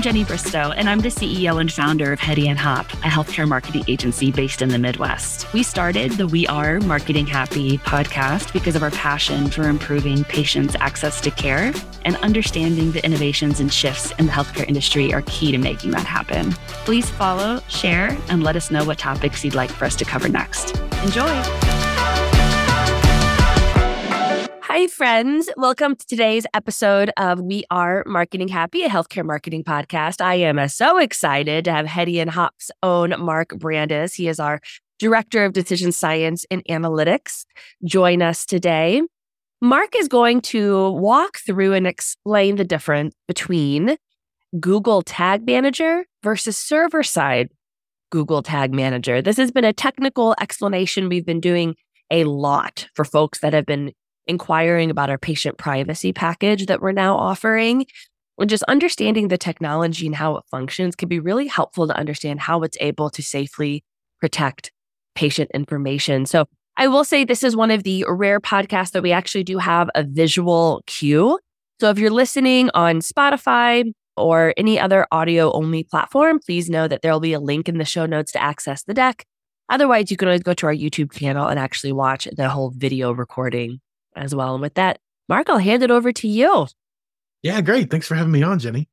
I'm Jenny Bristow, and I'm the CEO and founder of Hedy and Hopp, a healthcare marketing agency based in the Midwest. We started the We Are Marketing Happy podcast because of our passion for improving patients' access to care and understanding the innovations and shifts in the healthcare industry are key to making that happen. Please follow, share, and let us know what topics you'd like for us to cover next. Enjoy! Hi, friends. Welcome to today's episode of We Are Marketing Happy, a healthcare marketing podcast. I am uh, so excited to have Hedy and Hopp's own Mark Brandes. He is our Director of Decision Science and Analytics. Join us today. Mark is going to walk through and explain the difference between Google Tag Manager versus server side Google Tag Manager. This has been a technical explanation we've been doing a lot for folks that have been inquiring about our patient privacy package that we're now offering. And just understanding the technology and how it functions can be really helpful to understand how it's able to safely protect patient information. So, I will say this is one of the rare podcasts that we actually do have a visual cue. So, if you're listening on Spotify or any other audio only platform, please know that there will be a link in the show notes to access the deck. Otherwise, you can always go to our YouTube channel and actually watch the whole video recording as well. And with that, Mark, I'll hand it over to you. Yeah, great. Thanks for having me on, Jenny.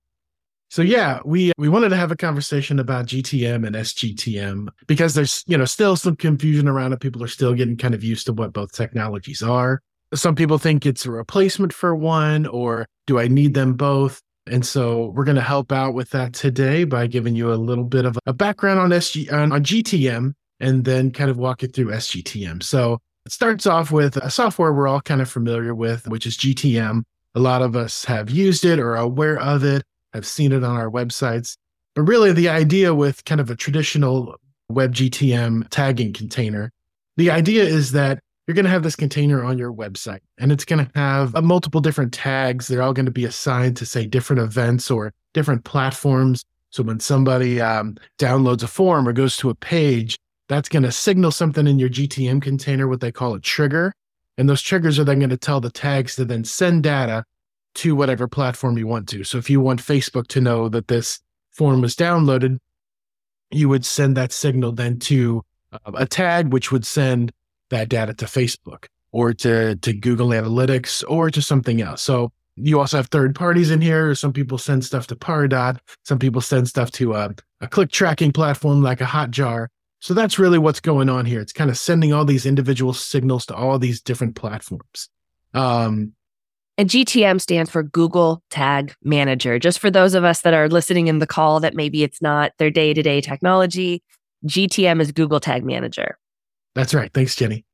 So yeah, we we wanted to have a conversation about GTM and SGTM because there's, you know, still some confusion around it. People are still getting kind of used to what both technologies are. Some people think it's a replacement for one or do I need them both? And so we're going to help out with that today by giving you a little bit of a background on SG on, on GTM and then kind of walk you through SGTM. So it starts off with a software we're all kind of familiar with, which is GTM. A lot of us have used it or are aware of it, have seen it on our websites. But really, the idea with kind of a traditional web GTM tagging container, the idea is that you're going to have this container on your website and it's going to have uh, multiple different tags. They're all going to be assigned to, say, different events or different platforms. So when somebody um, downloads a form or goes to a page, that's going to signal something in your GTM container, what they call a trigger. And those triggers are then going to tell the tags to then send data to whatever platform you want to. So if you want Facebook to know that this form was downloaded, you would send that signal then to uh, a tag, which would send that data to Facebook or to, to Google Analytics or to something else. So you also have third parties in here. Some people send stuff to Pardot. Some people send stuff to a, a click tracking platform like a Hotjar. So that's really what's going on here. It's kind of sending all these individual signals to all these different platforms. Um, and GTM stands for Google Tag Manager. Just for those of us that are listening in the call that maybe it's not their day to day technology, GTM is Google Tag Manager. That's right. Thanks, Jenny.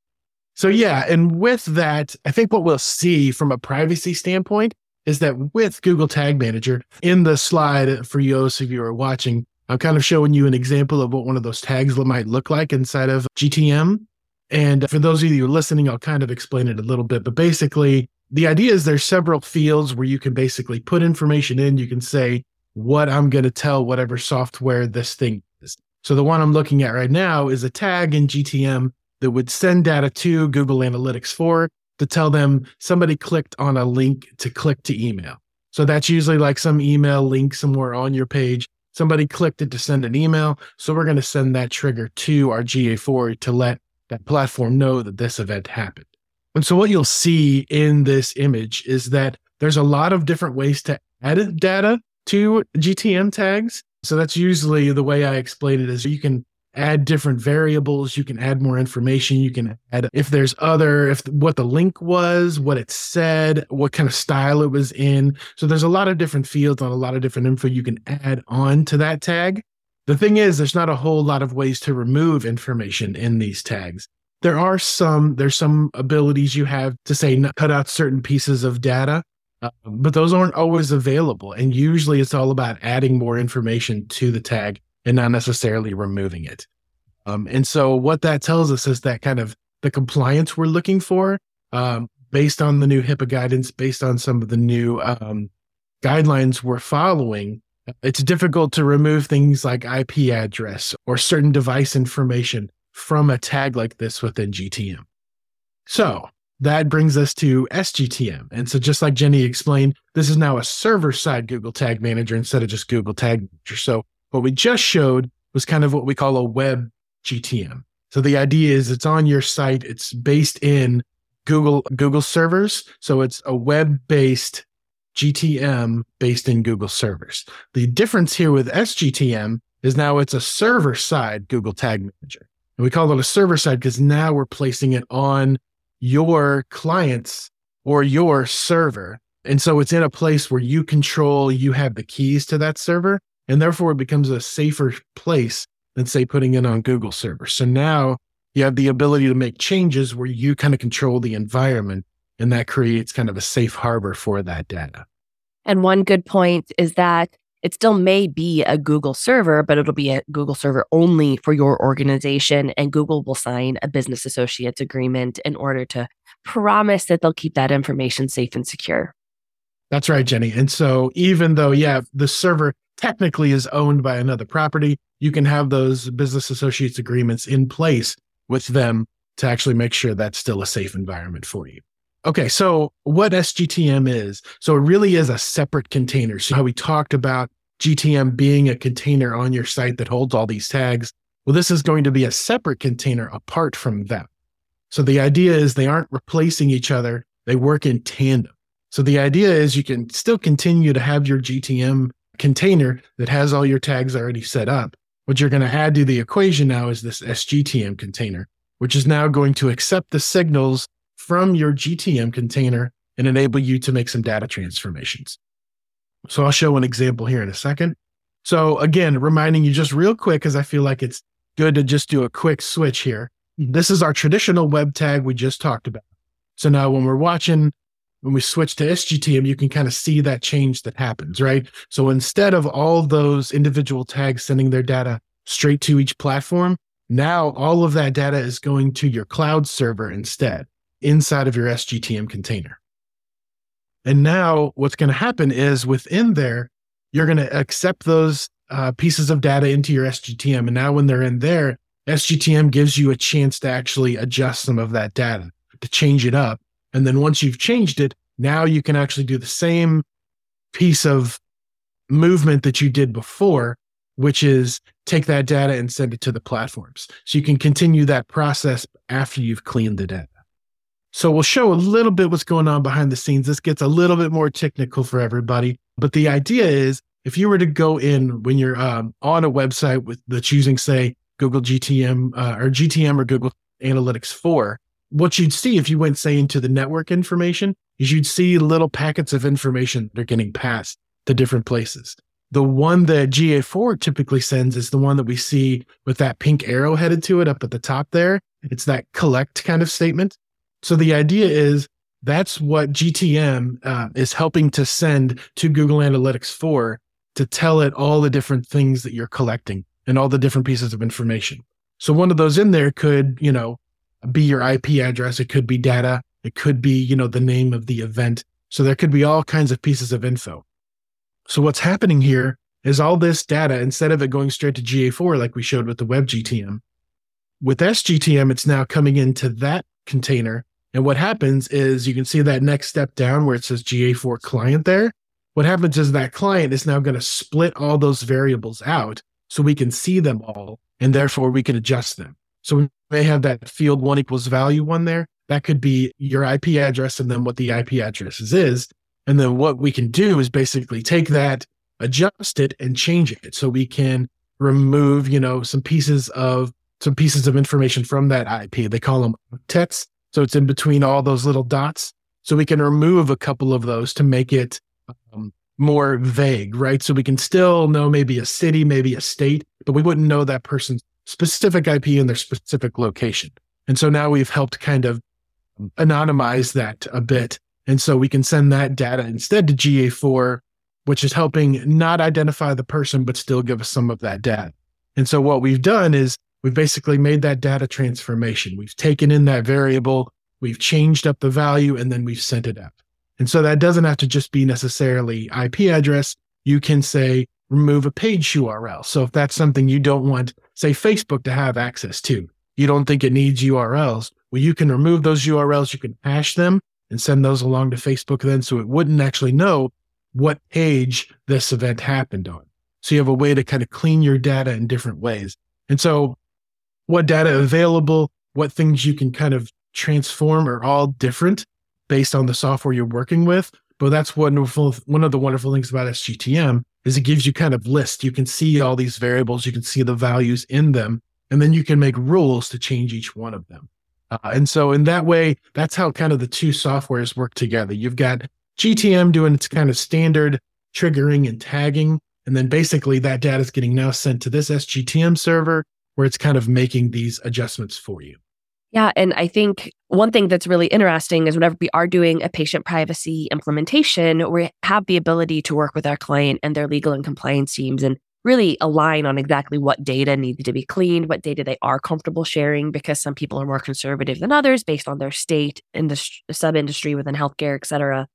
So, yeah. And with that, I think what we'll see from a privacy standpoint is that with Google Tag Manager, in the slide for those of you who are watching, I'm kind of showing you an example of what one of those tags might look like inside of GTM. And for those of you listening, I'll kind of explain it a little bit. But basically, the idea is there's several fields where you can basically put information in. You can say what I'm going to tell whatever software this thing is. So the one I'm looking at right now is a tag in GTM that would send data to Google Analytics 4 to tell them somebody clicked on a link to click to email. So that's usually like some email link somewhere on your page somebody clicked it to send an email. So we're going to send that trigger to our GA4 to let that platform know that this event happened. And so what you'll see in this image is that there's a lot of different ways to add data to GTM tags. So that's usually the way I explain it is you can add different variables. You can add more information. You can add if there's other, if what the link was, what it said, what kind of style it was in. So there's a lot of different fields on a lot of different info you can add on to that tag. The thing is, there's not a whole lot of ways to remove information in these tags. There are some, there's some abilities you have to say, cut out certain pieces of data. Uh, but those aren't always available. And usually it's all about adding more information to the tag and not necessarily removing it. Um, and so what that tells us is that kind of the compliance we're looking for, um, based on the new HIPAA guidance, based on some of the new um, guidelines we're following, it's difficult to remove things like IP address or certain device information from a tag like this within GTM. So that brings us to SGTM. And so, just like Jenny explained, this is now a server side Google Tag Manager instead of just Google Tag Manager. So, what we just showed was kind of what we call a web GTM. So, the idea is it's on your site, it's based in Google Google servers. So, it's a web based GTM based in Google servers. The difference here with SGTM is now it's a server side Google Tag Manager. And we call it a server side because now we're placing it on your clients or your server. And so it's in a place where you control, you have the keys to that server. And therefore it becomes a safer place than, say, putting it on Google server. So now you have the ability to make changes where you kind of control the environment. And that creates kind of a safe harbor for that data. And one good point is that it still may be a Google server, but it'll be a Google server only for your organization. And Google will sign a business associates agreement in order to promise that they'll keep that information safe and secure. That's right, Jenny. And so, even though, yeah, the server technically is owned by another property, you can have those business associates agreements in place with them to actually make sure that's still a safe environment for you. Okay, so what SGTM is? So it really is a separate container. So how we talked about GTM being a container on your site that holds all these tags. Well, this is going to be a separate container apart from them. So the idea is they aren't replacing each other, they work in tandem. So the idea is you can still continue to have your GTM container that has all your tags already set up. What you're going to add to the equation now is this SGTM container, which is now going to accept the signals from your GTM container and enable you to make some data transformations. So I'll show an example here in a second. So again, reminding you just real quick, because I feel like it's good to just do a quick switch here. This is our traditional web tag we just talked about. So now when we're watching, when we switch to SGTM, you can kind of see that change that happens, right? So instead of all those individual tags sending their data straight to each platform, now all of that data is going to your cloud server instead inside of your SGTM container. And now what's going to happen is within there, you're going to accept those uh, pieces of data into your SGTM. And now when they're in there, SGTM gives you a chance to actually adjust some of that data, to change it up. And then once you've changed it, now you can actually do the same piece of movement that you did before, which is take that data and send it to the platforms. So you can continue that process after you've cleaned the data. So we'll show a little bit what's going on behind the scenes. This gets a little bit more technical for everybody, but the idea is if you were to go in when you're um, on a website with the choosing, say Google GTM uh, or GTM or Google Analytics 4, what you'd see if you went, say, into the network information is you'd see little packets of information that are getting passed to different places. The one that GA4 typically sends is the one that we see with that pink arrow headed to it up at the top there. It's that collect kind of statement. So the idea is that's what GTM uh, is helping to send to Google Analytics 4 to tell it all the different things that you're collecting and all the different pieces of information. So one of those in there could, you know, be your IP address. It could be data. It could be, you know, the name of the event. So there could be all kinds of pieces of info. So what's happening here is all this data, instead of it going straight to GA4, like we showed with the web GTM, with SGTM, it's now coming into that container and what happens is you can see that next step down where it says GA4 client there. What happens is that client is now going to split all those variables out so we can see them all and therefore we can adjust them. So may have that field one equals value one there. That could be your IP address and then what the IP address is. And then what we can do is basically take that, adjust it and change it. So we can remove, you know, some pieces of some pieces of information from that IP. They call them text so it's in between all those little dots. So we can remove a couple of those to make it um, more vague, right? So we can still know maybe a city, maybe a state, but we wouldn't know that person's specific IP in their specific location. And so now we've helped kind of anonymize that a bit. And so we can send that data instead to GA4, which is helping not identify the person, but still give us some of that data. And so what we've done is we've basically made that data transformation. We've taken in that variable, we've changed up the value, and then we've sent it up. And so that doesn't have to just be necessarily IP address. You can say remove a page URL. So if that's something you don't want, say Facebook to have access to, you don't think it needs URLs. Well, you can remove those URLs, you can hash them and send those along to Facebook then so it wouldn't actually know what page this event happened on. So you have a way to kind of clean your data in different ways. And so what data available, what things you can kind of transform are all different based on the software you're working with. But that's wonderful. One of the wonderful things about SGTM is it gives you kind of list. You can see all these variables, you can see the values in them, and then you can make rules to change each one of them. Uh, and so in that way, that's how kind of the two softwares work together. You've got GTM doing its kind of standard triggering and tagging. And then basically that data is getting now sent to this SGTM server where it's kind of making these adjustments for you. Yeah. And I think one thing that's really interesting is whenever we are doing a patient privacy implementation, we have the ability to work with our client and their legal and compliance teams and really align on exactly what data needs to be cleaned, what data they are comfortable sharing, because some people are more conservative than others based on their state in the sub industry within healthcare, et cetera.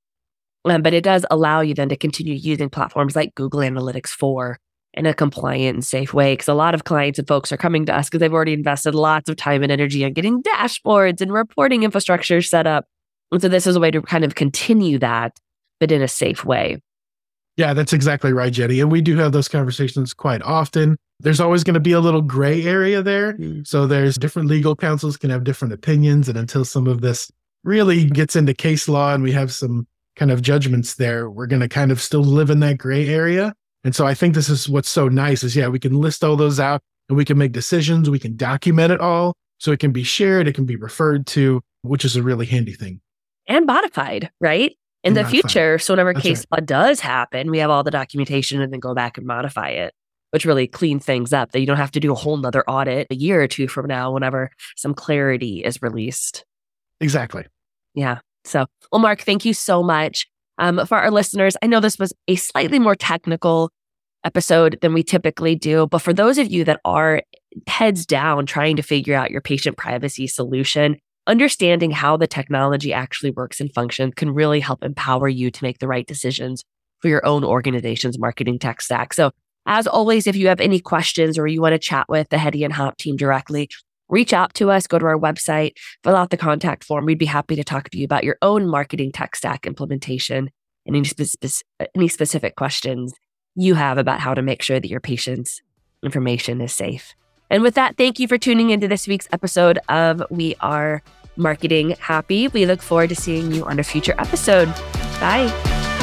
Um, but it does allow you then to continue using platforms like Google Analytics 4 in a compliant and safe way. Because a lot of clients and folks are coming to us because they've already invested lots of time and energy on getting dashboards and reporting infrastructure set up. And so this is a way to kind of continue that, but in a safe way. Yeah, that's exactly right, Jenny. And we do have those conversations quite often. There's always going to be a little gray area there. Mm. So there's different legal counsels can have different opinions. And until some of this really gets into case law and we have some kind of judgments there, we're going to kind of still live in that gray area. And so I think this is what's so nice is yeah, we can list all those out and we can make decisions. We can document it all so it can be shared, it can be referred to, which is a really handy thing. And modified, right? In and the modified. future. So whenever That's case right. law does happen, we have all the documentation and then go back and modify it, which really cleans things up that you don't have to do a whole nother audit a year or two from now whenever some clarity is released. Exactly. Yeah. So, well, Mark, thank you so much. Um, for our listeners, I know this was a slightly more technical episode than we typically do, but for those of you that are heads down trying to figure out your patient privacy solution, understanding how the technology actually works and functions can really help empower you to make the right decisions for your own organization's marketing tech stack. So, as always, if you have any questions or you want to chat with the Hedy and Hopp team directly, reach out to us, go to our website, fill out the contact form. We'd be happy to talk to you about your own marketing tech stack implementation and any, spe- any specific questions you have about how to make sure that your patient's information is safe. And with that, thank you for tuning into this week's episode of We Are Marketing Happy. We look forward to seeing you on a future episode. Bye.